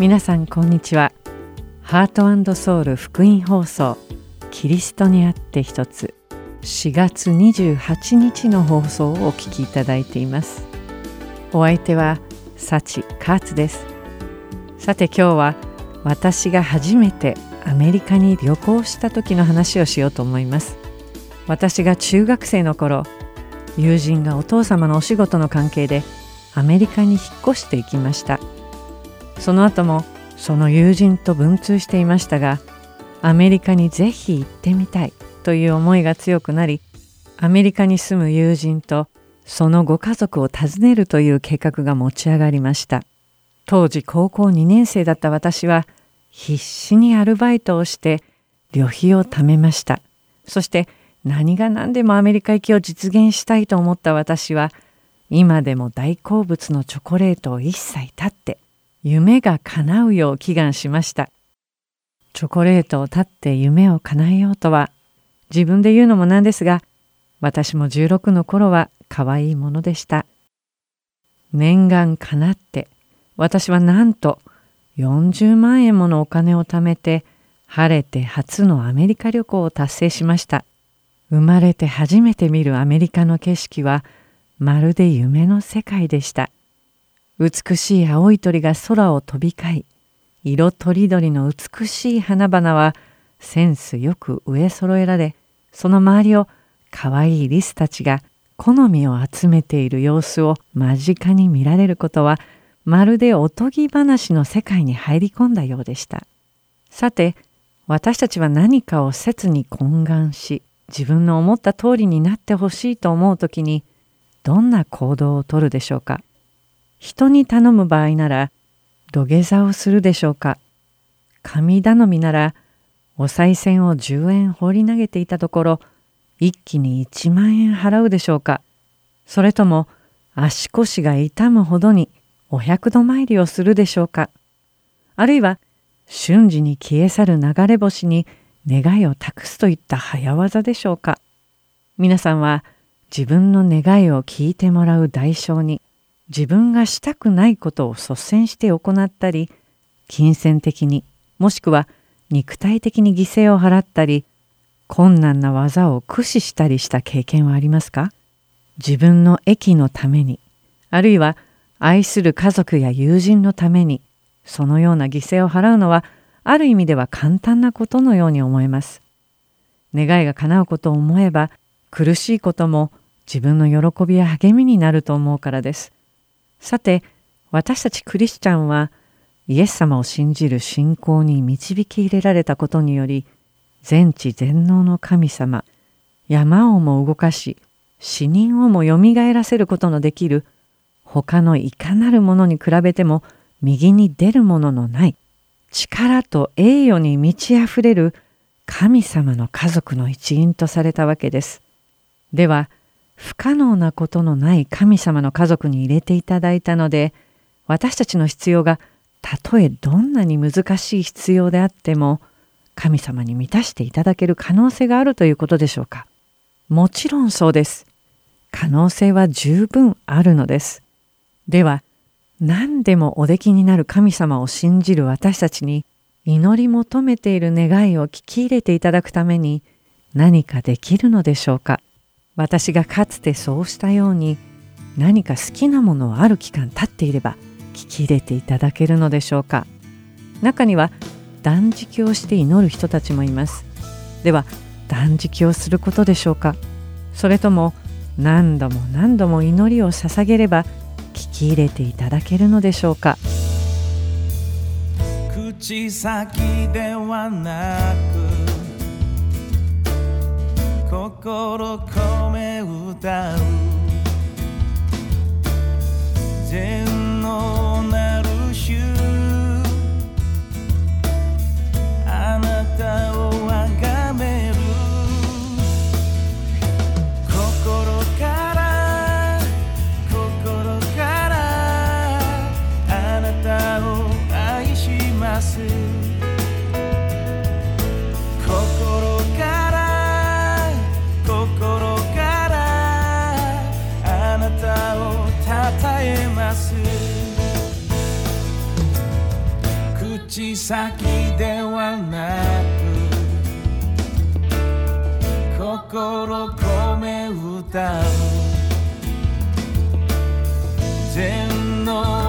皆さんこんにちは。ハートソウル福音放送キリストにあって一つ。4月28日の放送をお聞きいただいています。お相手はサチカーツです。さて今日は私が初めてアメリカに旅行した時の話をしようと思います。私が中学生の頃友人がお父様のお仕事の関係でアメリカに引っ越していきました。その後もその友人と文通していましたがアメリカにぜひ行ってみたいという思いが強くなりアメリカに住む友人とそのご家族を訪ねるという計画が持ち上がりました。当時高校2年生だった私は必死にアルバイトをして旅費を貯めました。そして何が何でもアメリカ行きを実現したいと思った私は今でも大好物のチョコレートを一切立って夢が叶うよう祈願しました。チョコレートを立って夢を叶えようとは自分で言うのもなんですが私も16の頃は可愛いものでした。念願叶って私はなんと40万円ものお金を貯めて晴れて初のアメリカ旅行を達成しました。生まれて初めて見るアメリカの景色はまるで夢の世界でした。美しい青い鳥が空を飛び交い色とりどりの美しい花々はセンスよく植え揃えられその周りをかわいいリスたちが好みを集めている様子を間近に見られることはまるでおとぎ話の世界に入り込んだようでした。さて私たちは何かを切に懇願し自分の思った通りになってほしいと思う時にどんな行動をとるでしょうか？人に頼む場合なら土下座をするでしょうか。神頼みならお賽銭を10円放り投げていたところ一気に1万円払うでしょうか。それとも足腰が痛むほどにお百度参りをするでしょうか。あるいは瞬時に消え去る流れ星に願いを託すといった早業でしょうか。皆さんは自分の願いを聞いてもらう代償に自分がしたくないことを率先して行ったり金銭的にもしくは肉体的に犠牲を払ったり困難な技を駆使したりした経験はありますか？自分の益のためにあるいは愛する家族や友人のためにそのような犠牲を払うのはある意味では簡単なことのように思えます。願いが叶うことを思えば苦しいことも自分の喜びや励みになると思うからです。さて私たちクリスチャンはイエス様を信じる信仰に導き入れられたことにより全知全能の神様山をも動かし死人をもよみがえらせることのできる他のいかなるものに比べても右に出るもののない力と栄誉に満ち溢れる神様の家族の一員とされたわけです。では不可能なことのない神様の家族に入れていただいたので私たちの必要がたとえどんなに難しい必要であっても神様に満たしていただける可能性があるということでしょうかもちろんそうです。可能性は十分あるのです。では何でもおできになる神様を信じる私たちに祈り求めている願いを聞き入れていただくために何かできるのでしょうか私がかつてそうしたように何か好きなものをある期間経っていれば聞き入れていただけるのでしょうか。中には断食をして祈る人たちもいます。では断食をすることでしょうか。それとも何度も何度も祈りを捧げれば聞き入れていただけるのでしょうか。口先ではなく心込め歌う。全能口先ではなく心込め歌う。全能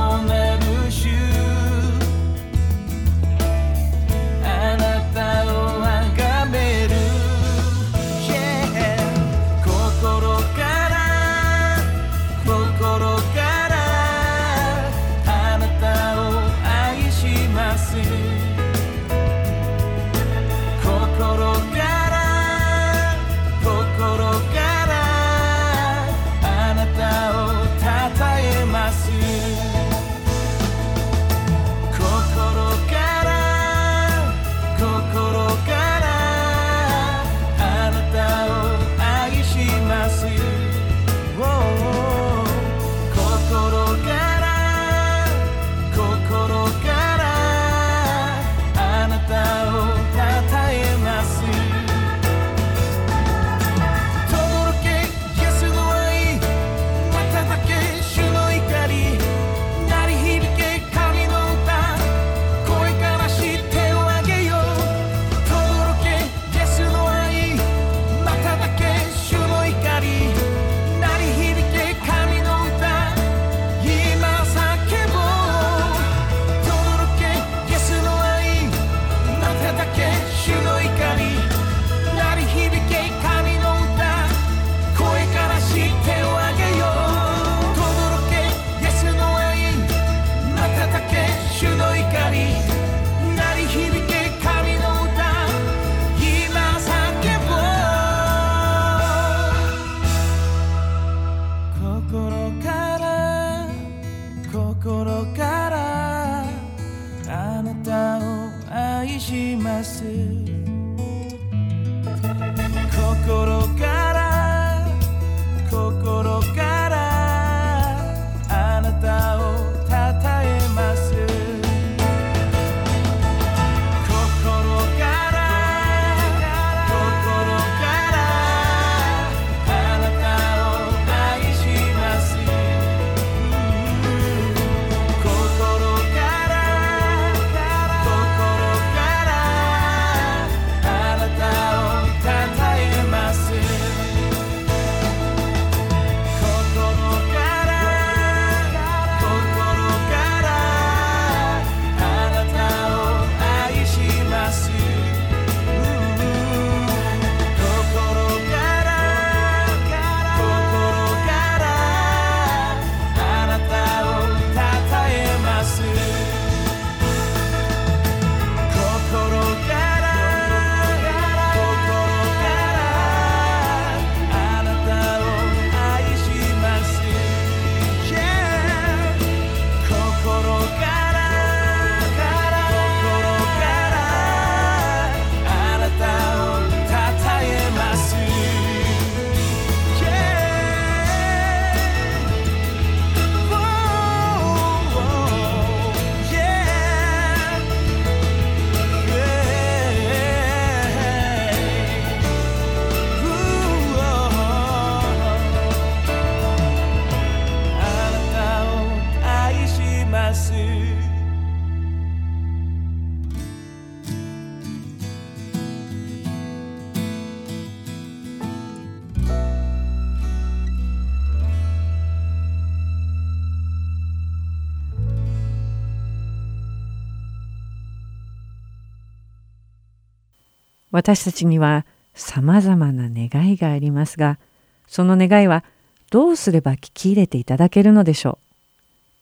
私たちにはさまざまな願いがありますがその願いはどうすれば聞き入れていただけるのでしょ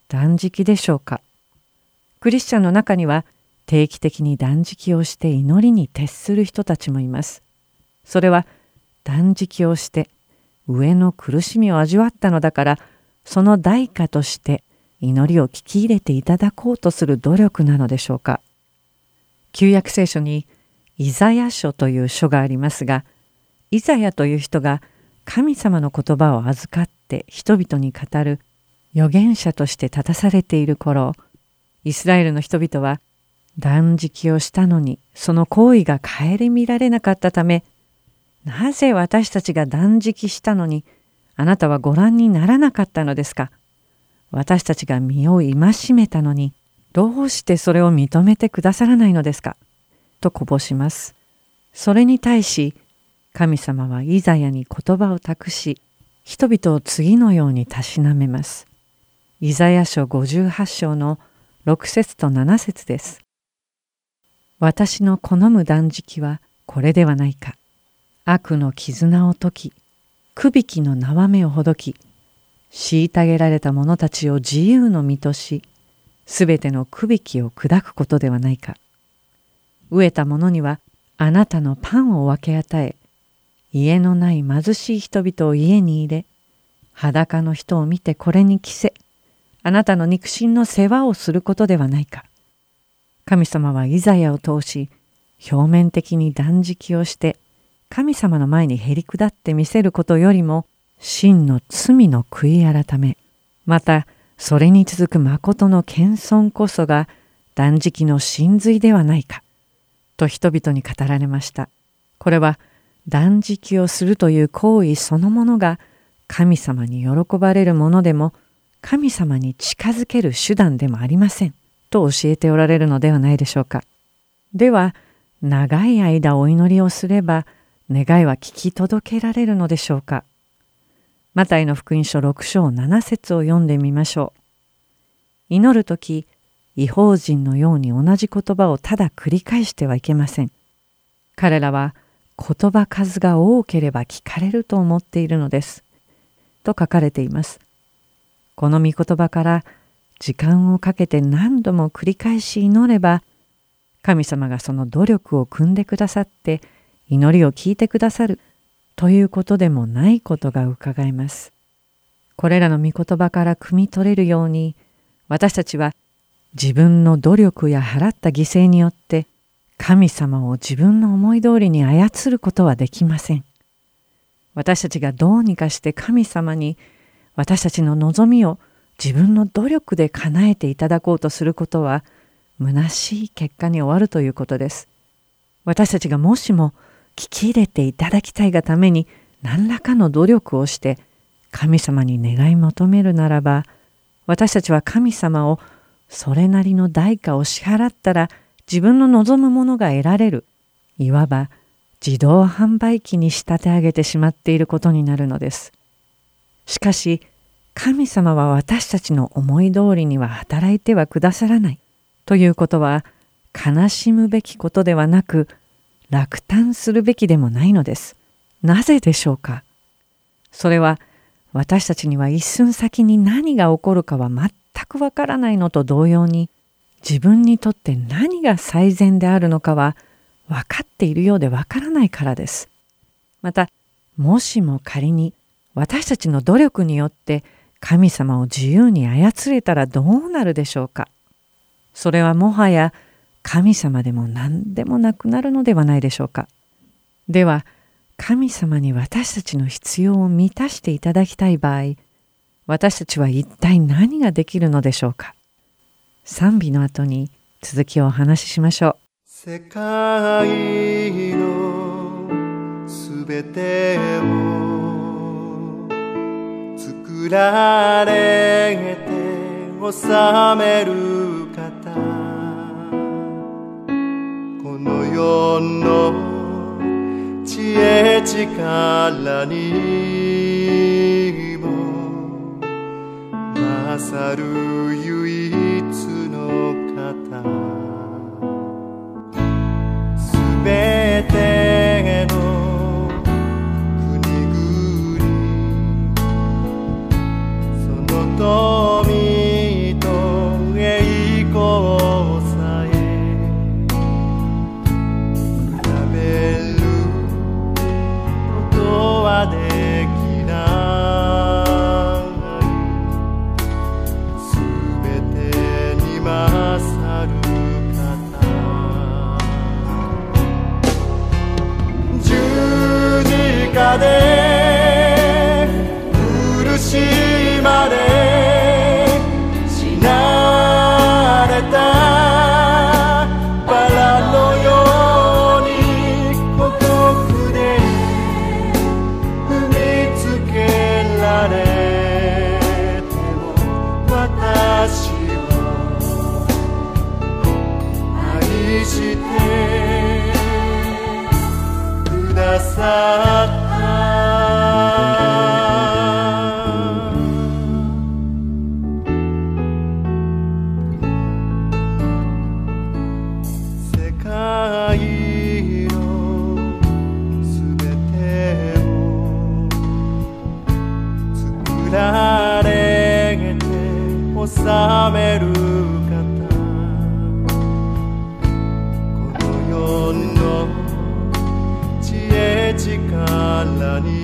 う？断食でしょうか？クリスチャンの中には定期的に断食をして祈りに徹する人たちもいます。それは断食をして上の苦しみを味わったのだからその代価として祈りを聞き入れていただこうとする努力なのでしょうか？旧約聖書にイザヤ書という書がありますがイザヤという人が神様の言葉を預かって人々に語る預言者として立たされている頃イスラエルの人々は断食をしたのにその行為が顧みられなかったためなぜ私たちが断食したのにあなたはご覧にならなかったのですか？私たちが身を戒めたのにどうしてそれを認めてくださらないのですか？とこぼします。それに対し神様はイザヤに言葉を託し人々を次のようにたしなめます。イザヤ書58章の6節と7節です。私の好む断食はこれではないか。悪の絆を解き、くびきの縄目をほどき、虐げられた者たちを自由の身とし、すべてのくびきを砕くことではないか。飢えた者にはあなたのパンを分け与え、家のない貧しい人々を家に入れ、裸の人を見てこれに着せ、あなたの肉親の世話をすることではないか。神様はイザヤを通し、表面的に断食をして、神様の前にへり下って見せることよりも、真の罪の悔い改め、またそれに続く誠の謙遜こそが断食の真髄ではないか、と人々に語られました。これは断食をするという行為そのものが神様に喜ばれるものでも神様に近づける手段でもありませんと教えておられるのではないでしょうか。では長い間お祈りをすれば願いは聞き届けられるのでしょうか。マタイの福音書6章7節を読んでみましょう。祈る時違法人のように同じ言葉をただ繰り返してはいけません。彼らは言葉数が多ければ聞かれると思っているのです。と書かれています。この御言葉から時間をかけて何度も繰り返し祈れば神様がその努力を組んでくださって祈りを聞いてくださるということでもないことが伺えます。これらの御言葉から汲み取れるように私たちは自分の努力や払った犠牲によって神様を自分の思い通りに操ることはできません。私たちがどうにかして神様に私たちの望みを自分の努力で叶えていただこうとすることは虚しい結果に終わるということです。私たちがもしも聞き入れていただきたいがために何らかの努力をして神様に願い求めるならば私たちは神様をそれなりの代価を支払ったら自分の望むものが得られるいわば自動販売機に仕立て上げてしまっていることになるのです。しかし神様は私たちの思い通りには働いてはくださらないということは悲しむべきことではなく落胆するべきでもないのです。なぜでしょうか？それは私たちには一寸先に何が起こるかは全くわからないのと同様に自分にとって何が最善であるのかは分かっているようでわからないからです。また、もしも仮に私たちの努力によって神様を自由に操れたらどうなるでしょうか。それはもはや神様でも何でもなくなるのではないでしょうか。では、神様に私たちの必要を満たしていただきたい場合、私たちは一体何ができるのでしょうか？賛美の後に続きをお話ししましょう。世界のすべてを作られて治める方この世の知恵力にださる唯一の方。すべて作られて治める方。この世の知恵力に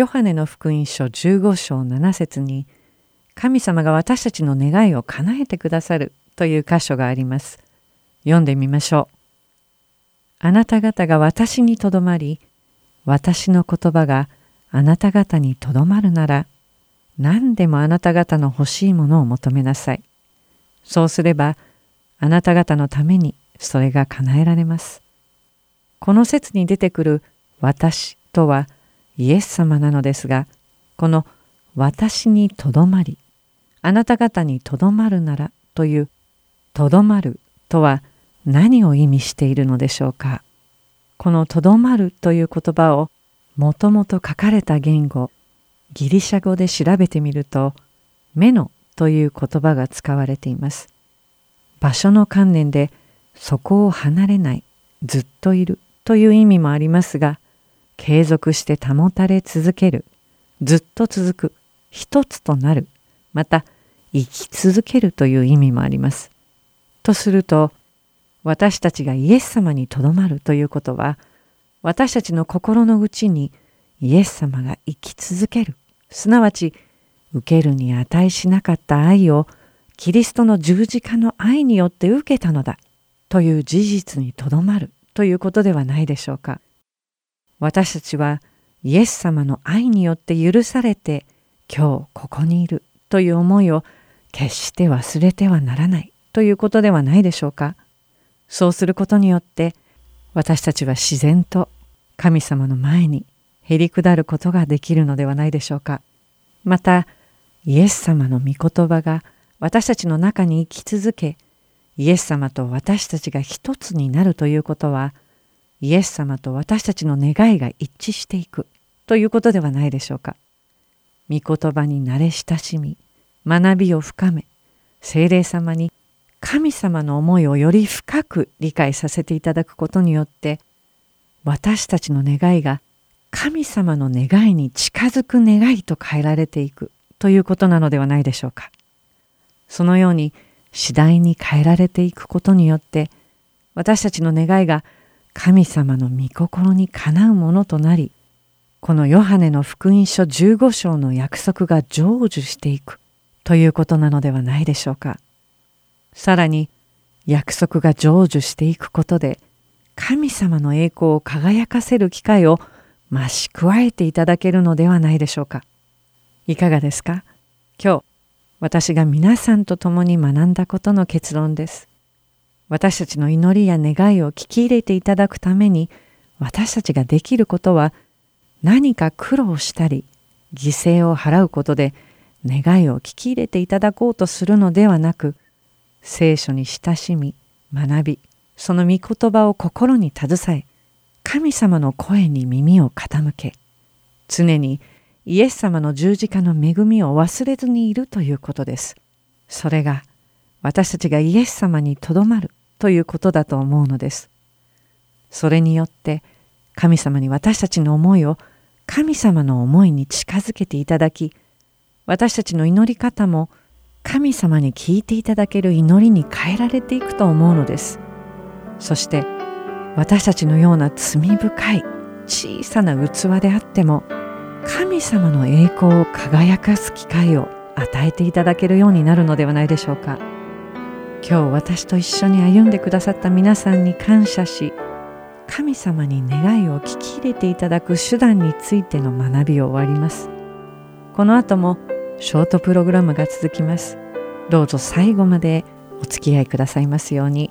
ヨハネの福音書15章7節に神様が私たちの願いを叶えてくださるという箇所があります。読んでみましょう。あなた方が私にとどまり、私の言葉があなた方にとどまるなら、何でもあなた方の欲しいものを求めなさい。そうすれば、あなた方のためにそれが叶えられます。この説に出てくる私とはイエス様なのですが、この私にとどまり、あなた方にとどまるならというとどまるとは何を意味しているのでしょうか。このとどまるという言葉をもともと書かれた言語、ギリシャ語で調べてみると、目のという言葉が使われています。場所の観念でそこを離れない、ずっといるという意味もありますが、継続して保たれ続ける、ずっと続く、一つとなる、また生き続けるという意味もあります。とすると、私たちがイエス様にとどまるということは、私たちの心の内にイエス様が生き続ける、すなわち受けるに値しなかった愛をキリストの十字架の愛によって受けたのだ。という事実にとどまる。ということではないでしょうか。私たちはイエス様の愛によって許されて今日ここにいるという思いを決して忘れてはならないということではないでしょうか。そうすることによって私たちは自然と神様の前にへり下ることができるのではないでしょうか。またイエス様の御言葉が私たちの中に生き続けイエス様と私たちが一つになるということはイエス様と私たちの願いが一致していくということではないでしょうか。御言葉に慣れ親しみ学びを深め精霊様に神様の思いをより深く理解させていただくことによって私たちの願いが神様の願いに近づく願いと変えられていくということなのではないでしょうか。そのように次第に変えられていくことによって私たちの願いが神様の御心にかなうものとなりこのヨハネの福音書15章の約束が成就していくということなのではないでしょうか。さらに約束が成就していくことで神様の栄光を輝かせる機会を増し加えていただけるのではないでしょうか。いかがですか？今日私が皆さんと共に学んだことの結論です。私たちの祈りや願いを聞き入れていただくために私たちができることは何か苦労したり犠牲を払うことで願いを聞き入れていただこうとするのではなく聖書に親しみ学びその御言葉を心に携え神様の声に耳を傾け常にイエス様の十字架の恵みを忘れずにいるということです。それが私たちがイエス様にとどまるということだと思うのです。それによって神様に私たちの思いを神様の思いに近づけていただき私たちの祈り方も神様に聞いていただける祈りに変えられていくと思うのです。そして私たちのような罪深い小さな器であっても神様の栄光を輝かす機会を与えていただけるようになるのではないでしょうか今日私と一緒に歩んでくださった皆さんに感謝し神様に願いを聞き入れていただく手段についての学びを終わります。この後もショートプログラムが続きます。どうぞ最後までお付き合いくださいますように。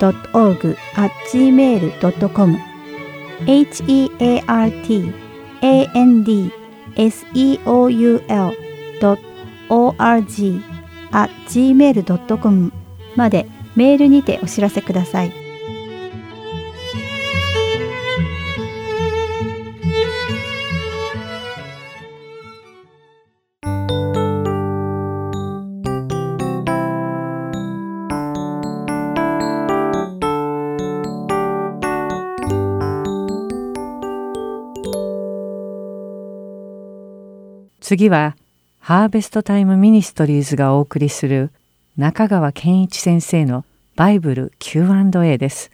heart.org.gmail.com heartandseoul.org.gmail.com までメールにてお知らせください。次はハーベストタイムミニストリーズがお送りする中川健一先生のバイブル Q&A です。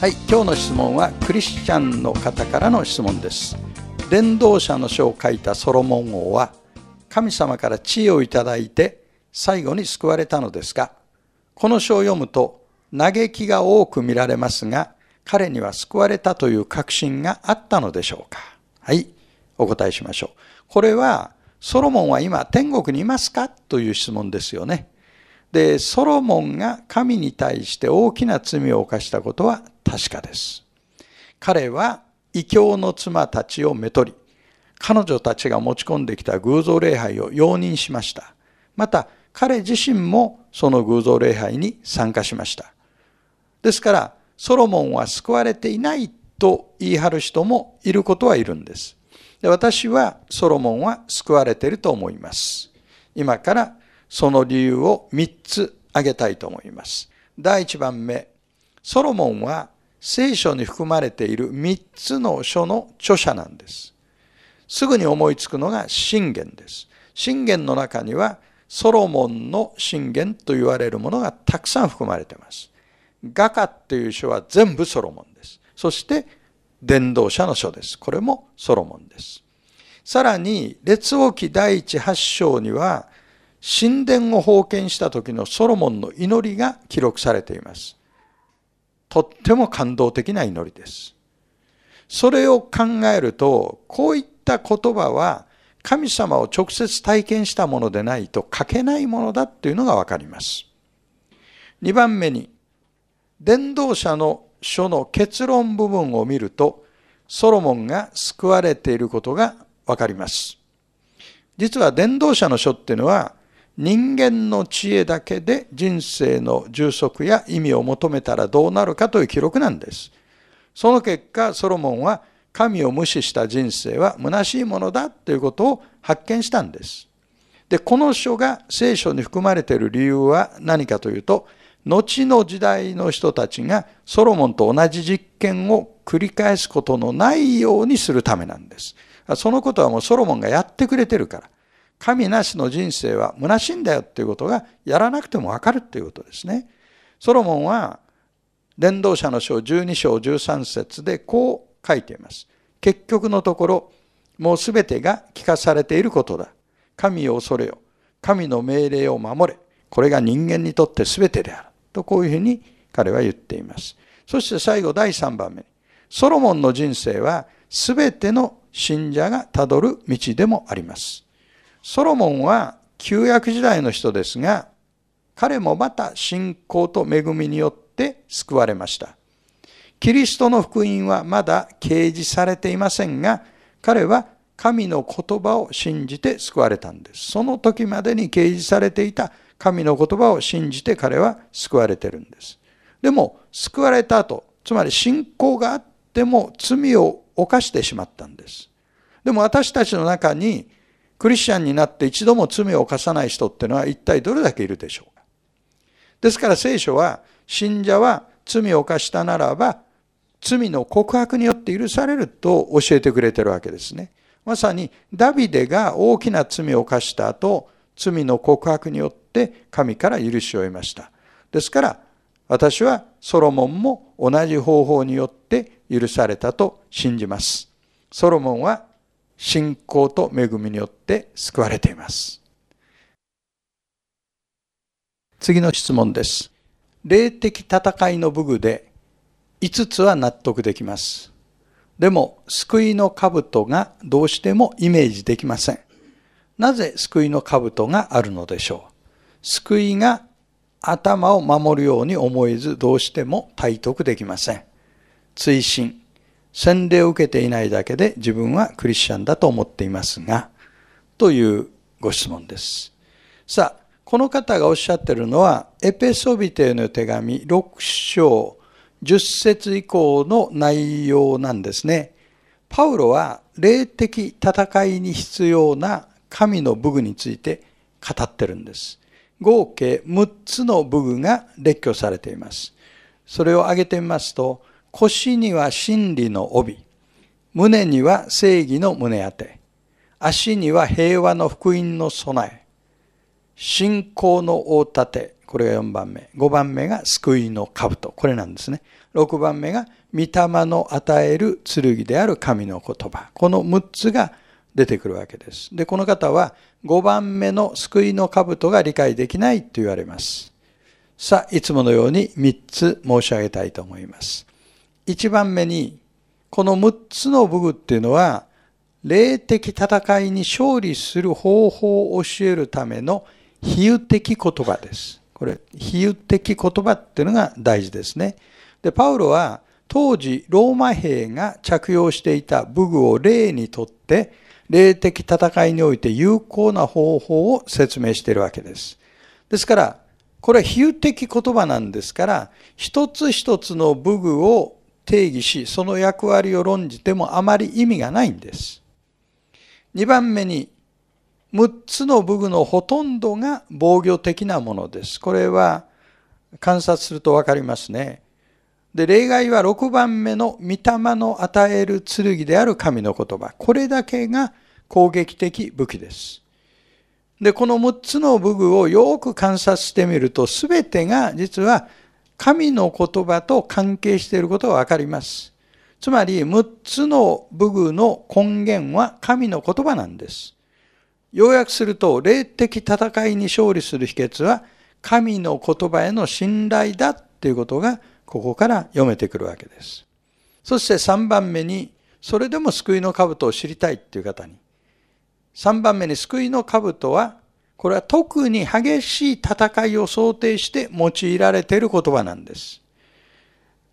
はい、今日の質問はクリスチャンの方からの質問です。伝道者の書を書いたソロモン王は神様から知恵をいただいて最後に救われたのですが、この書を読むと嘆きが多く見られますが、彼には救われたという確信があったのでしょうかはい、お答えしましょう。これは、ソロモンは今天国にいますか？という質問ですよね。で、ソロモンが神に対して大きな罪を犯したことは確かです。彼は異教の妻たちをめとり、彼女たちが持ち込んできた偶像礼拝を容認しました。また、彼自身もその偶像礼拝に参加しました。ですから、ソロモンは救われていないと言い張る人もいることはいるんです。で私はソロモンは救われていると思います。今からその理由を3つ挙げたいと思います。第1番目、ソロモンは聖書に含まれている3つの書の著者なんです。すぐに思いつくのが信玄です。信玄の中にはソロモンの信玄と言われるものがたくさん含まれています。画家っていう書は全部ソロモンです。そして伝道者の書です。これもソロモンです。さらに、列王記第一八章には、神殿を封建した時のソロモンの祈りが記録されています。とっても感動的な祈りです。それを考えると、こういった言葉は神様を直接体験したものでないと書けないものだっていうのがわかります。2番目に、伝道者の書の結論部分を見ると、ソロモンが救われていることがわかります。実は伝道者の書っていうのは、人間の知恵だけで人生の充足や意味を求めたらどうなるかという記録なんです。その結果、ソロモンは神を無視した人生は虚しいものだということを発見したんです。で、この書が聖書に含まれている理由は何かというと、後の時代の人たちがソロモンと同じ実験を繰り返すことのないようにするためなんです。そのことはもうソロモンがやってくれてるから。神なしの人生は虚しいんだよっていうことがやらなくてもわかるっていうことですね。ソロモンは伝道者の書12章13節でこう書いています。結局のところ、もうすべてが聞かされていることだ。神を恐れよ。神の命令を守れ。これが人間にとってすべてである。とこういうふうに彼は言っています。そして最後第3番目に、ソロモンの人生はすべての信者がたどる道でもあります。ソロモンは旧約時代の人ですが、彼もまた信仰と恵みによって救われました。キリストの福音はまだ掲示されていませんが、彼は神の言葉を信じて救われたんです。その時までに掲示されていた神の言葉を信じて彼は救われてるんです。でも、救われた後、つまり信仰があっても罪を犯してしまったんです。でも私たちの中にクリスチャンになって一度も罪を犯さない人っていうのは一体どれだけいるでしょうかですから聖書は信者は罪を犯したならば罪の告白によって許されると教えてくれてるわけですね。まさにダビデが大きな罪を犯した後、罪の告白によってって神から許しを得ました。ですから私はソロモンも同じ方法によって許されたと信じます。ソロモンは信仰と恵みによって救われています。次の質問です。霊的戦いの武具で5つは納得できます。でも、救いの兜がどうしてもイメージできません。なぜ救いの兜があるのでしょう？救いが頭を守るように思えずどうしても体得できません。追伸。洗礼を受けていないだけで自分はクリスチャンだと思っていますが、というご質問です。さあ、この方がおっしゃってるのは、エペソビテへの手紙6章10節以降の内容なんですね。パウロは霊的戦いに必要な神の武具について語ってるんです。合計6つの武具が列挙されています。それを挙げてみますと、腰には真理の帯、胸には正義の胸当て、足には平和の福音の備え、信仰の大盾、これが4番目。5番目が救いの兜、これなんですね。6番目が御霊の与える剣である神の言葉。この6つが出てくるわけです。で、この方は5番目の救いの兜が理解できないと言われます。さあ、いつものように3つ申し上げたいと思います。1番目に、この6つの武具っていうのは、霊的戦いに勝利する方法を教えるための比喩的言葉です。これ、比喩的言葉っていうのが大事ですね。で、パウロは当時ローマ兵が着用していた武具を例にとって、霊的戦いにおいて有効な方法を説明しているわけです。ですから、これは比喩的言葉なんですから、一つ一つの武具を定義し、その役割を論じてもあまり意味がないんです。2番目に、6つの武具のほとんどが防御的なものです。これは観察するとわかりますね。で、例外は6番目の御霊の与える剣である神の言葉。これだけが攻撃的武器です。で、この6つの武具をよく観察してみると、すべてが実は神の言葉と関係していることがわかります。つまり6つの武具の根源は神の言葉なんです。要約すると、霊的戦いに勝利する秘訣は神の言葉への信頼だっていうことがここから読めてくるわけです。そして3番目に、それでも救いの兜を知りたいっていう方に。3番目に救いの兜は、これは特に激しい戦いを想定して用いられている言葉なんです。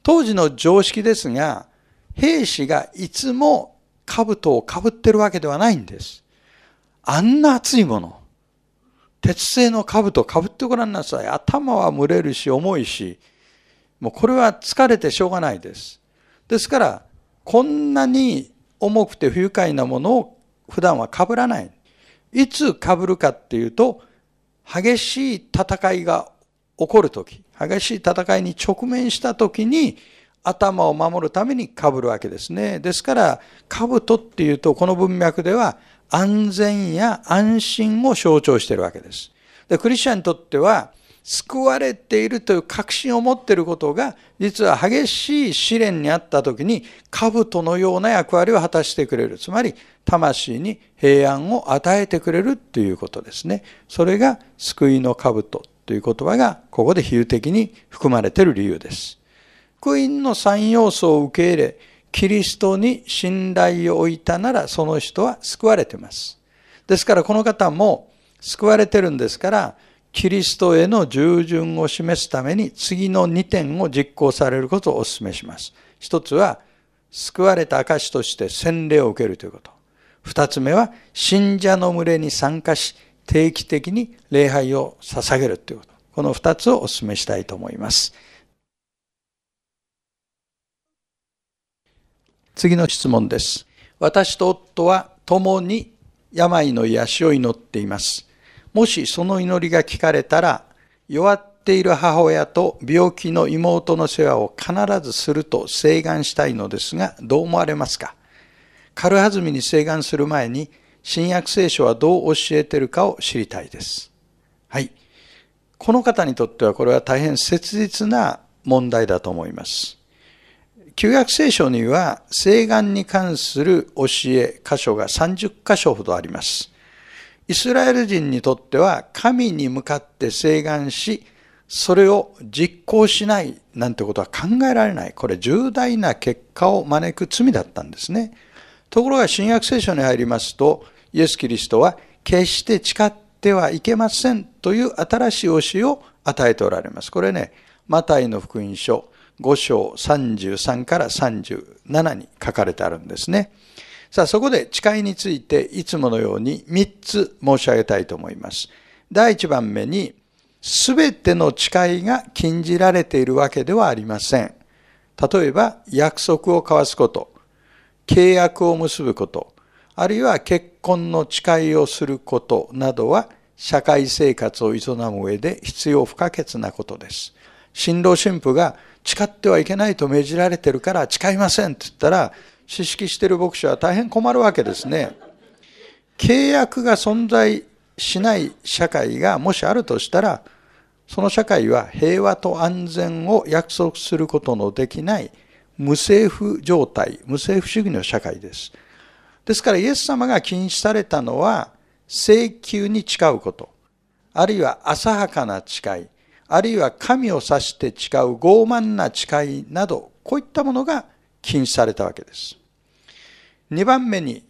当時の常識ですが、兵士がいつも兜をかぶってるわけではないんです。あんな熱いもの。鉄製の兜をかぶってごらんなさい。頭は蒸れるし重いし、もうこれは疲れてしょうがないです。ですから、こんなに重くて不愉快なものを普段はかぶらない。いつかぶるかっていうと、激しい戦いが起こるとき、激しい戦いに直面したときに、頭を守るために被るわけですね。ですから、兜っていうと、この文脈では安全や安心を象徴しているわけです。で、クリスチャンにとっては、救われているという確信を持っていることが、実は激しい試練にあった時に、兜のような役割を果たしてくれる。つまり、魂に平安を与えてくれるということですね。それが救いの兜という言葉が、ここで比喩的に含まれている理由です。福音の三要素を受け入れ、キリストに信頼を置いたなら、その人は救われています。ですから、この方も救われてるんですから、キリストへの従順を示すために次の2点を実行されることをお勧めします。一つは、救われた証として洗礼を受けるということ。二つ目は、信者の群れに参加し、定期的に礼拝を捧げるということ。この二つをお勧めしたいと思います。次の質問です。私と夫は共に病の癒しを祈っています。もしその祈りが聞かれたら、弱っている母親と病気の妹の世話を必ずすると請願したいのですが、どう思われますか？軽はずみに請願する前に、新約聖書はどう教えているかを知りたいです。はい。この方にとってはこれは大変切実な問題だと思います。旧約聖書には、請願に関する教え、箇所が30箇所ほどあります。イスラエル人にとっては、神に向かって請願し、それを実行しないなんてことは考えられない。これ重大な結果を招く罪だったんですね。ところが新約聖書に入りますと、イエス・キリストは決して誓ってはいけませんという新しい教えを与えておられます。これね、マタイの福音書5章33から37に書かれてあるんですね。さあそこで誓いについていつものように3つ申し上げたいと思います。第1番目に、すべての誓いが禁じられているわけではありません。例えば、約束を交わすこと、契約を結ぶこと、あるいは結婚の誓いをすることなどは、社会生活を営む上で必要不可欠なことです。新郎新婦が誓ってはいけないと命じられてるから誓いませんって言ったら、知識している牧師は大変困るわけですね。契約が存在しない社会がもしあるとしたら、その社会は平和と安全を約束することのできない無政府状態、無政府主義の社会です。ですからイエス様が禁止されたのは、請求に誓うこと、あるいは浅はかな誓い、あるいは神を指して誓う傲慢な誓いなど、こういったものが禁止されたわけです。2番目に、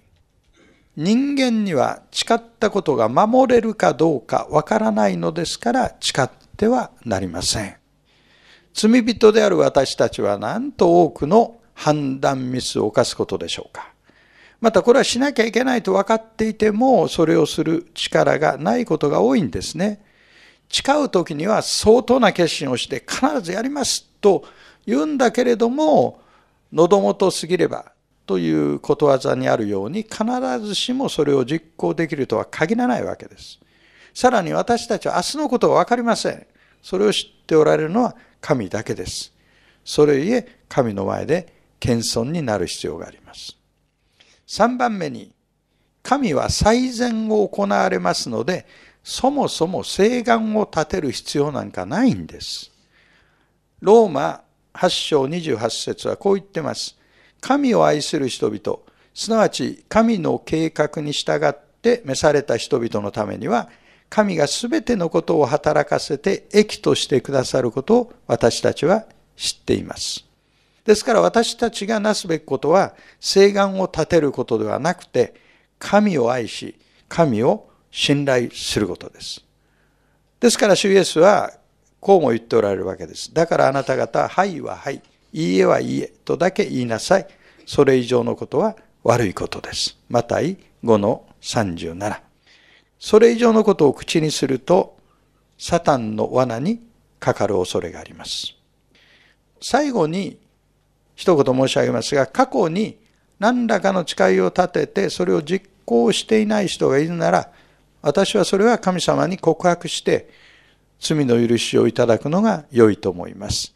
人間には誓ったことが守れるかどうかわからないのですから誓ってはなりません。罪人である私たちはなんと多くの判断ミスを犯すことでしょうか。またこれはしなきゃいけないと分かっていてもそれをする力がないことが多いんですね。誓う時には相当な決心をして必ずやりますと言うんだけれども喉元すぎればということわざにあるように必ずしもそれを実行できるとは限らないわけです。さらに私たちは明日のことが分かりません。それを知っておられるのは神だけです。それゆえ神の前で謙遜になる必要があります。3番目に神は最善を行われますのでそもそも請願を立てる必要なんかないんです。ローマ8章28節はこう言ってます。神を愛する人々すなわち神の計画に従って召された人々のためには神が全てのことを働かせて益としてくださることを私たちは知っています。ですから私たちがなすべきことは、誓願を立てることではなくて、神を愛し、神を信頼することです。ですから主イエスは、こうも言っておられるわけです。だからあなた方、はいははい、いいえはいいえとだけ言いなさい。それ以上のことは悪いことです。マタイ5の37。それ以上のことを口にすると、サタンの罠にかかる恐れがあります。最後に一言申し上げますが、過去に何らかの誓いを立てて、それを実行していない人がいるなら、私はそれは神様に告白して、罪の許しをいただくのが良いと思います。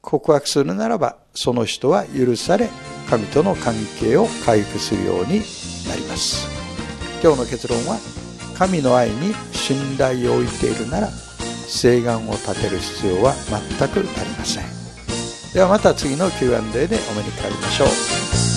告白するならば、その人は許され、神との関係を回復するようになります。今日の結論は、神の愛に信頼を置いているなら、誓願を立てる必要は全くありません。ではまた次の Q&A でお目にかかりましょう。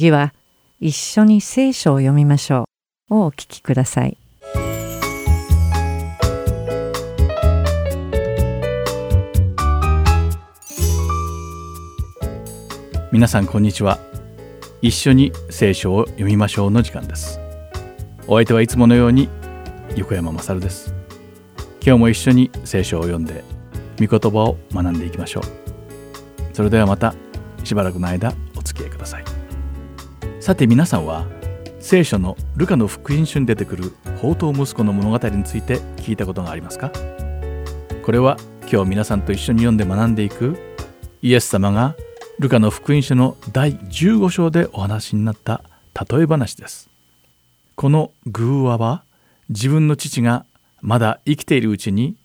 次は一緒に聖書を読みましょう。をお聞きください。皆さんこんにちは。一緒に聖書を読みましょうの時間です。お相手はいつものように横山まさるです。今日も一緒に聖書を読んで御言葉を学んでいきましょう。それではまたしばらくの間お付き合いください。さて皆さんは聖書のルカの福音書に出てくる宝刀息子の物語について聞いたことがありますか？これは今日皆さんと一緒に読んで学んでいくイエス様がルカの福音書の第15章でお話になった例え話です。この偶話は自分の父がまだ生きているうちに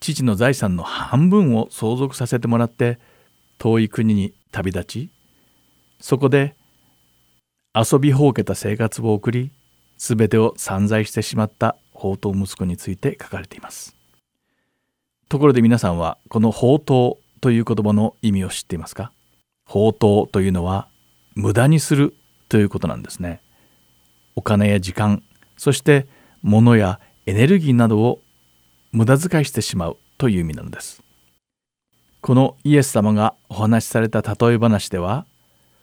父の財産の半分を相続させてもらって遠い国に旅立ちそこで遊びほうけた生活を送り全てを散財してしまった宝刀息子について書かれています。ところで皆さんはこの宝刀という言葉の意味を知っていますか？宝刀というのは無駄にするということなんですね。お金や時間そして物やエネルギーなどを無駄遣いしてしまうという意味なのです。このイエス様がお話しされた例え話では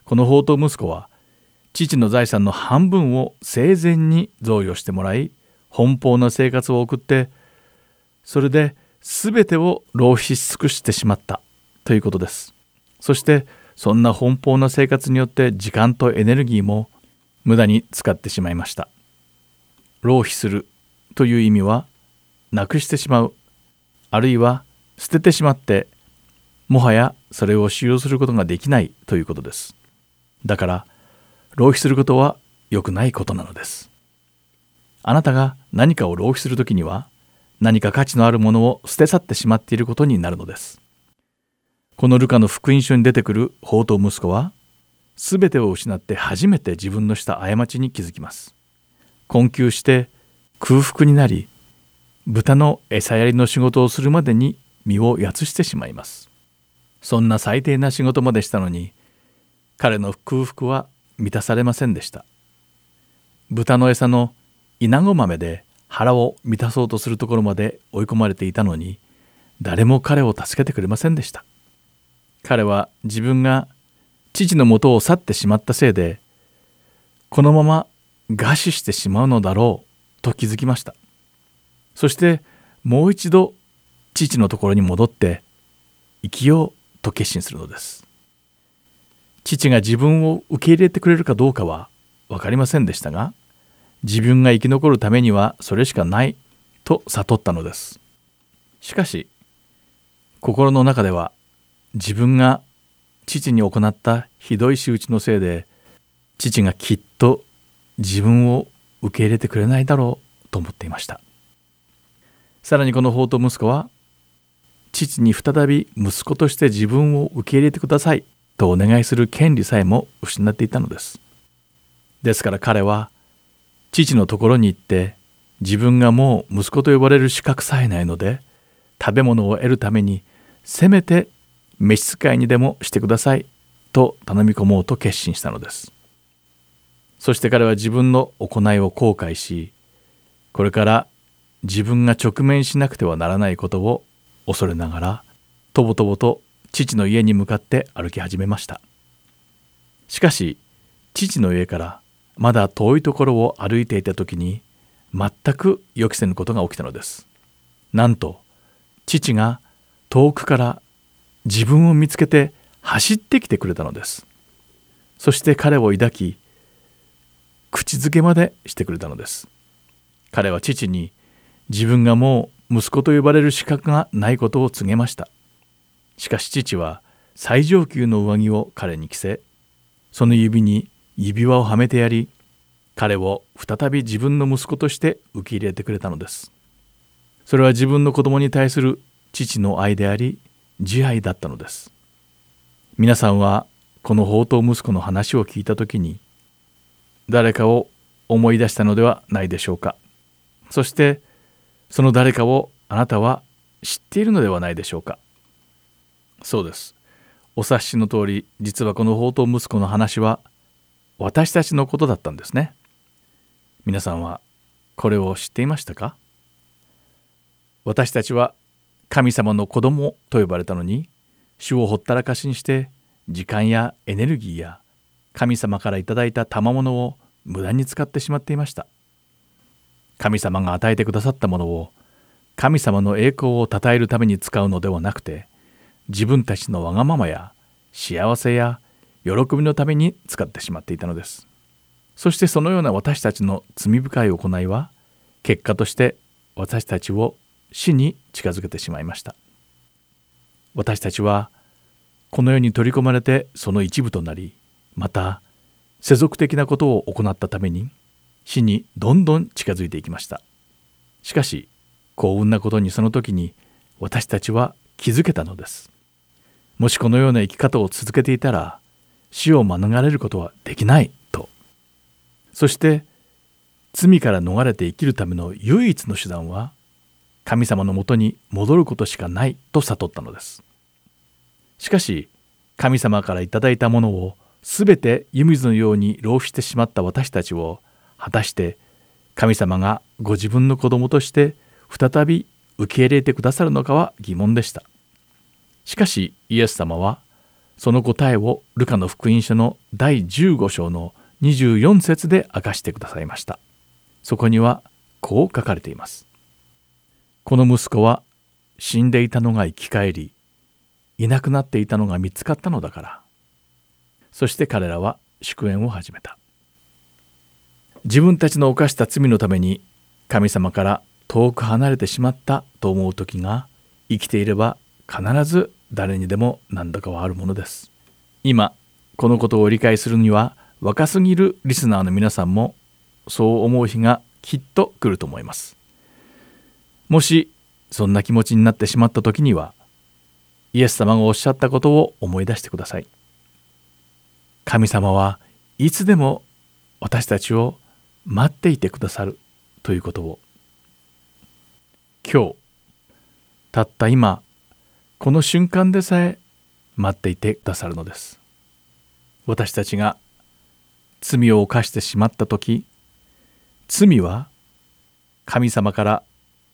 この宝刀息子は父の財産の半分を生前に贈与してもらい奔放な生活を送ってそれで全てを浪費し尽くしてしまったということです。そしてそんな奔放な生活によって時間とエネルギーも無駄に使ってしまいました浪費するという意味はなくしてしまうあるいは捨ててしまってもはやそれを使用することができないということですだから浪費することは良くないことなのです。あなたが何かを浪費するときには何か価値のあるものを捨て去ってしまっていることになるのです。このルカの福音書に出てくる宝刀息子は全てを失って初めて自分のした過ちに気づきます。困窮して空腹になり豚の餌やりの仕事をするまでに身をやつしてしまいます。そんな最低な仕事までしたのに彼の空腹は満たされませんでした。豚の餌のイナゴ豆で腹を満たそうとするところまで追い込まれていたのに誰も彼を助けてくれませんでした。彼は自分が父のもとを去ってしまったせいでこのまま餓死してしまうのだろうと気づきました。そしてもう一度父のところに戻って生きようと決心するのです。父が自分を受け入れてくれるかどうかは分かりませんでしたが自分が生き残るためにはそれしかないと悟ったのです。しかし心の中では自分が父に行ったひどい仕打ちのせいで父がきっと自分を受け入れてくれないだろうと思っていました。さらにこの宝刀息子は父に再び息子として自分を受け入れてくださいとお願いする権利さえも失っていたのです。ですから彼は父のところに行って自分がもう息子と呼ばれる資格さえないので食べ物を得るためにせめて召使いにでもしてくださいと頼み込もうと決心したのです。そして彼は自分の行いを後悔しこれから自分が直面しなくてはならないことを恐れながらとぼとぼと父の家に向かって歩き始めました。しかし父の家からまだ遠いところを歩いていた時に全く予期せぬことが起きたのです。なんと父が遠くから自分を見つけて走ってきてくれたのです。そして彼を抱き口づけまでしてくれたのです。彼は父に自分がもう息子と呼ばれる資格がないことを告げました。しかし父は最上級の上着を彼に着せその指に指輪をはめてやり彼を再び自分の息子として受け入れてくれたのです。それは自分の子供に対する父の愛であり慈愛だったのです。皆さんはこの宝刀息子の話を聞いた時に誰かを思い出したのではないでしょうか。そしてその誰かをあなたは知っているのではないでしょうか。そうです。お察しの通り実はこの宝刀息子の話は私たちのことだったんですね。皆さんはこれを知っていましたか？私たちは神様の子供と呼ばれたのに主をほったらかしにして時間やエネルギーや神様からいただいた賜物を無駄に使ってしまっていました。神様が与えてくださったものを神様の栄光を称えるために使うのではなくて自分たちのわがままや幸せや喜びのために使ってしまっていたのです。そしてそのような私たちの罪深い行いは結果として私たちを死に近づけてしまいました。私たちはこの世に取り込まれてその一部となりまた世俗的なことを行ったために死にどんどん近づいていきました。しかし幸運なことにその時に私たちは気づけたのです。もしこのような生き方を続けていたら死を免れることはできないと。そして罪から逃れて生きるための唯一の手段は神様のもとに戻ることしかないと悟ったのです。しかし神様からいただいたものを全て湯水のように浪費してしまった私たちを果たして神様がご自分の子供として再び受け入れてくださるのかは疑問でした。しかしイエス様はその答えをルカの福音書の第15章の24節で明かしてくださいました。そこにはこう書かれています。この息子は死んでいたのが生き返りいなくなっていたのが見つかったのだから。そして彼らは祝宴を始めた。自分たちの犯した罪のために神様から遠く離れてしまったと思う時が生きていれば必ず誰にでも何度かはあるものです。今このことを理解するには若すぎるリスナーの皆さんもそう思う日がきっと来ると思います。もしそんな気持ちになってしまった時にはイエス様がおっしゃったことを思い出してください。神様はいつでも私たちを待っていてくださるということを。今日たった今この瞬間でさえ待っていてくださるのです。私たちが罪を犯してしまった時罪は神様から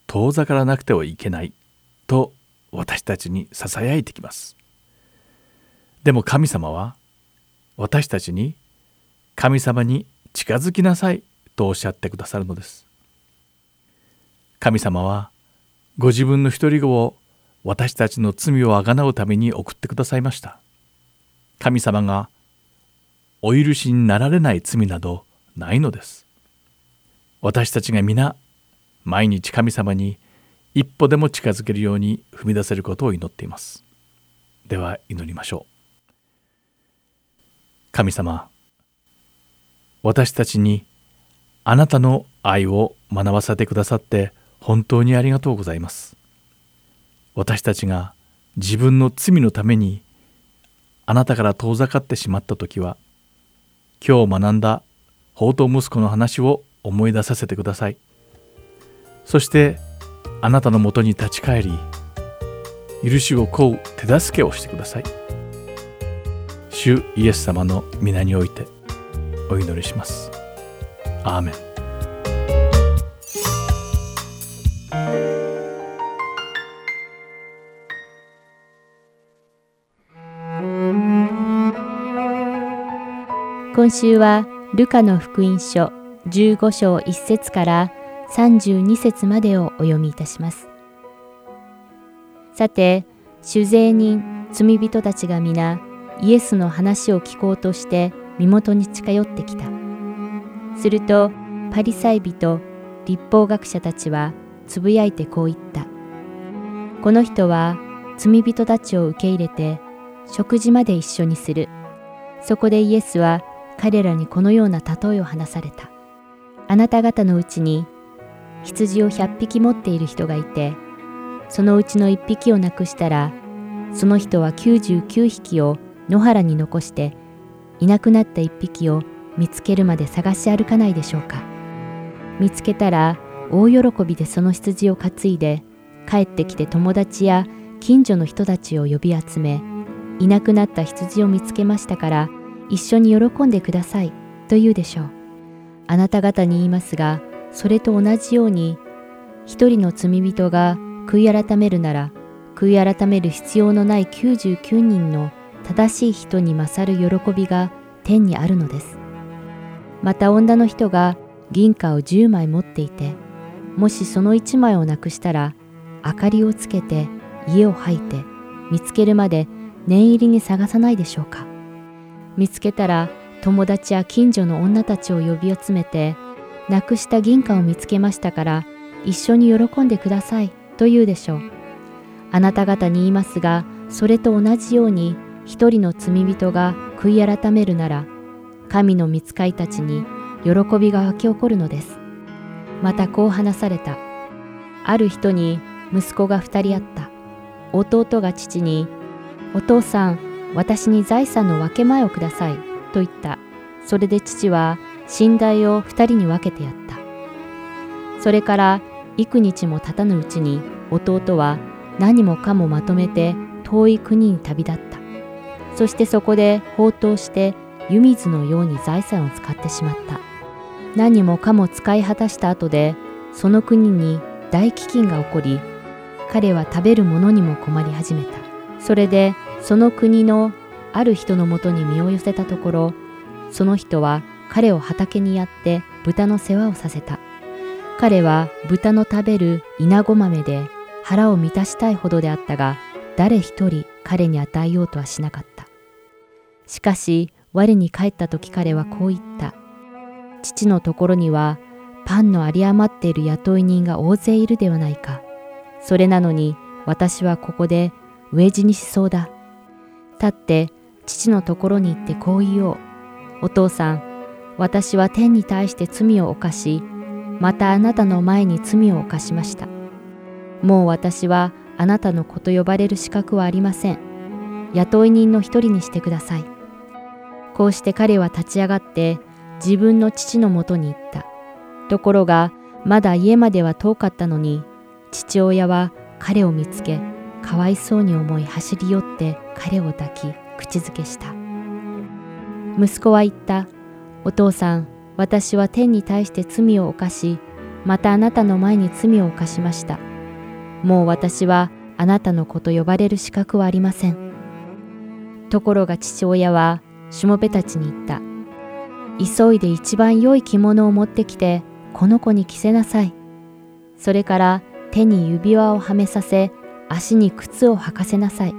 遠ざからなくてはいけないと私たちにささやいてきます。でも神様は私たちに神様に近づきなさいとおっしゃってくださるのです。神様はご自分の一人子を私たちの罪をあがなうために送ってくださいました。神様がお許しになられない罪などないのです。私たちが皆毎日神様に一歩でも近づけるように踏み出せることを祈っています。では祈りましょう。神様私たちにあなたの愛を学ばせてくださって本当にありがとうございます。私たちが自分の罪のためにあなたから遠ざかってしまった時は今日学んだ宝刀息子の話を思い出させてください。そしてあなたのもとに立ち返り許しを請う手助けをしてください。主イエス様の皆においてお祈りします。アーメン。今週はルカの福音書15章1節から32節までをお読みいたします。さて、酒税人、罪人たちが皆、イエスの話を聞こうとして身元に近寄ってきた。すると、パリサイ人、立法学者たちはつぶやいてこう言った。この人は罪人たちを受け入れて食事まで一緒にする。そこでイエスは彼らにこのような例えを話された。あなた方のうちに羊を100匹持っている人がいて、そのうちの1匹をなくしたら、その人は99匹を野原に残して、いなくなった1匹を見つけるまで探し歩かないでしょうか。見つけたら大喜びでその羊を担いで、帰ってきて友達や近所の人たちを呼び集め、いなくなった羊を見つけましたから、一緒に喜んでくださいと言うでしょう。あなた方に言いますが、それと同じように、一人の罪人が悔い改めるなら、悔い改める必要のない99人の正しい人に勝る喜びが天にあるのです。また女の人が銀貨を10枚持っていて、もしその1枚をなくしたら、明かりをつけて家を吐いて見つけるまで念入りに探さないでしょうか。見つけたら友達や近所の女たちを呼び集めて、なくした銀貨を見つけましたから一緒に喜んでくださいと言うでしょう。あなた方に言いますが、それと同じように一人の罪人が悔い改めるなら、神の御使いたちに喜びが湧き起こるのです。またこう話された。ある人に息子が二人あった。弟が父に、お父さん、私に財産の分け前をください、と言った。それで父は寝台を二人に分けてやった。それから幾日も経たぬうちに弟は何もかもまとめて遠い国に旅立った。そしてそこで放蕩して湯水のように財産を使ってしまった。何もかも使い果たした後でその国に大飢饉が起こり、彼は食べるものにも困り始めた。それでその国のある人のもとに身を寄せたところ、その人は彼を畑にやって豚の世話をさせた。彼は豚の食べる稲子豆で腹を満たしたいほどであったが、誰一人彼に与えようとはしなかった。しかし、我に帰った時彼はこう言った。父のところにはパンの有り余っている雇い人が大勢いるではないか。それなのに私はここで飢え死にしそうだ。立って父のところに行ってこう言おう。お父さん、私は天に対して罪を犯し、またあなたの前に罪を犯しました。もう私はあなたの子と呼ばれる資格はありません。雇い人の一人にしてください。こうして彼は立ち上がって自分の父のもとに行った。ところがまだ家までは遠かったのに父親は彼を見つけかわいそうに思い走り寄って彼を抱き口づけした。息子は言った。お父さん、私は天に対して罪を犯し、またあなたの前に罪を犯しました。もう私はあなたの子と呼ばれる資格はありません。ところが父親はしもべたちに言った。急いで一番良い着物を持ってきて、この子に着せなさい。それから手に指輪をはめさせ、足に靴を履かせなさい。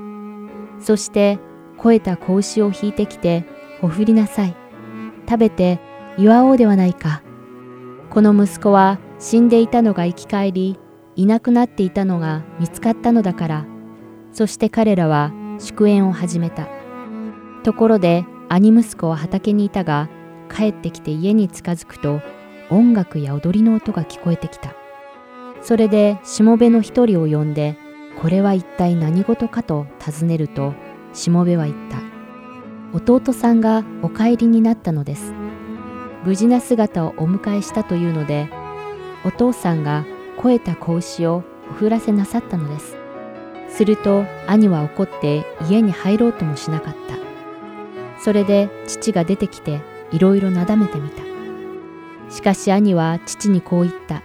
そして肥えた子牛を引いてきて、ほふりなさい。食べて祝おうではないか。この息子は死んでいたのが生き返り、いなくなっていたのが見つかったのだから。そして彼らは祝宴を始めた。ところで兄息子は畑にいたが、帰ってきて家に近づくと、音楽や踊りの音が聞こえてきた。それでしもべの一人を呼んで、これは一体何事かと尋ねると、しもべは言った。弟さんがお帰りになったのです。無事な姿をお迎えしたというので、お父さんが肥えた子牛をおふらせなさったのです。すると兄は怒って家に入ろうともしなかった。それで父が出てきていろいろなだめてみた。しかし兄は父にこう言った。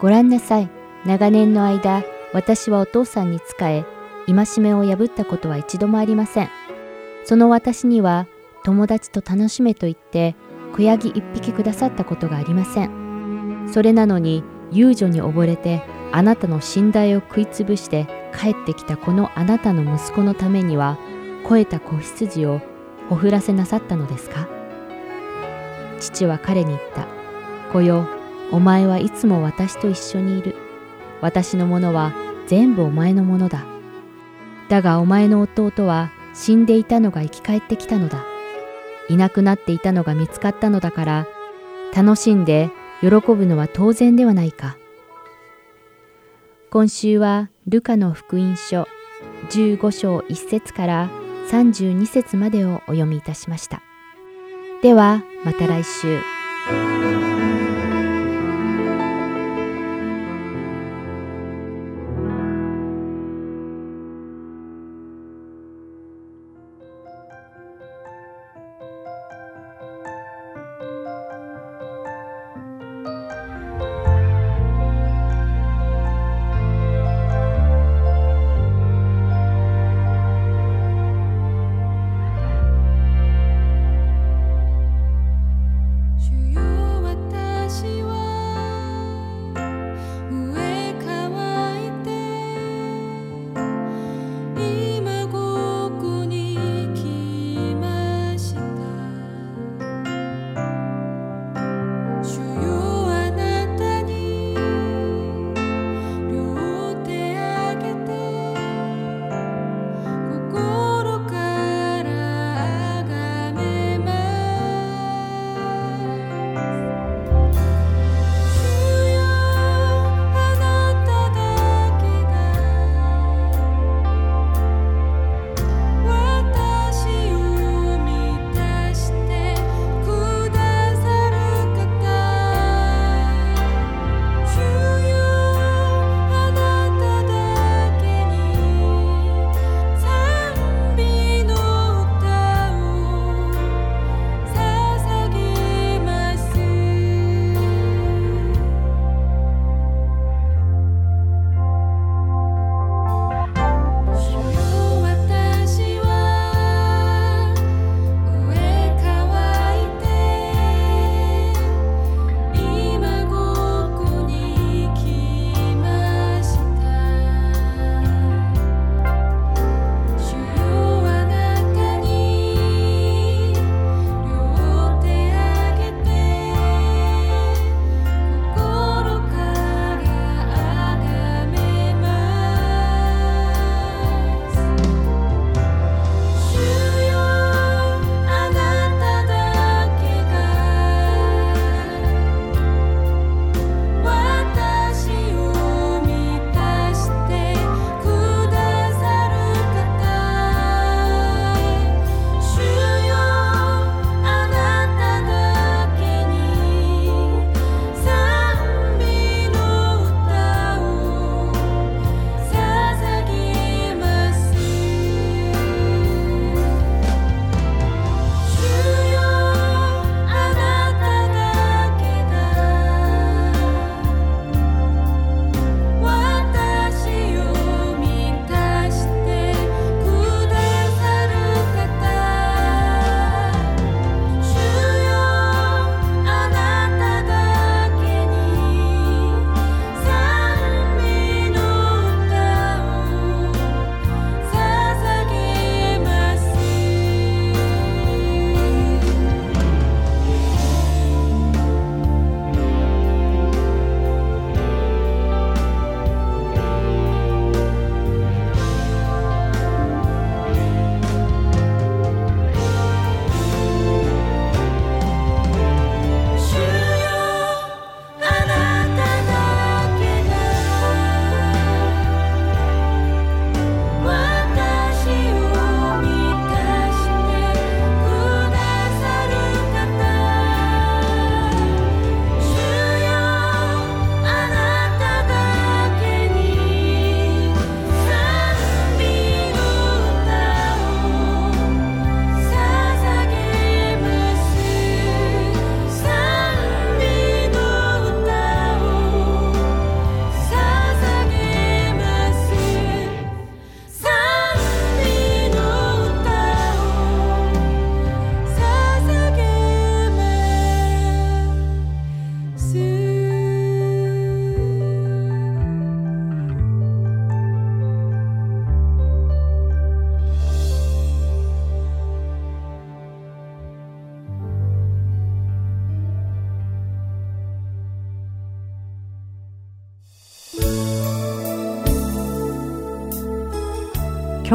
ごらんなさい。長年の間、私はお父さんに仕え、戒めを破ったことは一度もありません。その私には友達と楽しめと言って子ヤギ一匹くださったことがありません。それなのに遊女に溺れてあなたの寝台を食いつぶして帰ってきたこのあなたの息子のためには肥えた子羊をほふらせなさったのですか？父は彼に言った。子よ、お前はいつも私と一緒にいる。私のものは全部お前のものだ。だがお前の弟は死んでいたのが生き返ってきたのだ。いなくなっていたのが見つかったのだから、楽しんで喜ぶのは当然ではないか。今週はルカの福音書15章1節から32節までをお読みいたしました。ではまた来週。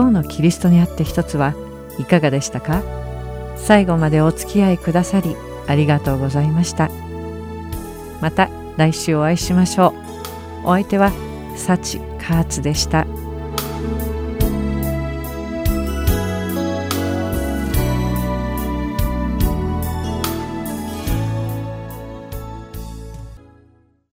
今日のキリストにあって一つはいかがでしたか？最後までお付き合いくださりありがとうございました。また来週お会いしましょう。お相手は幸カーツでした。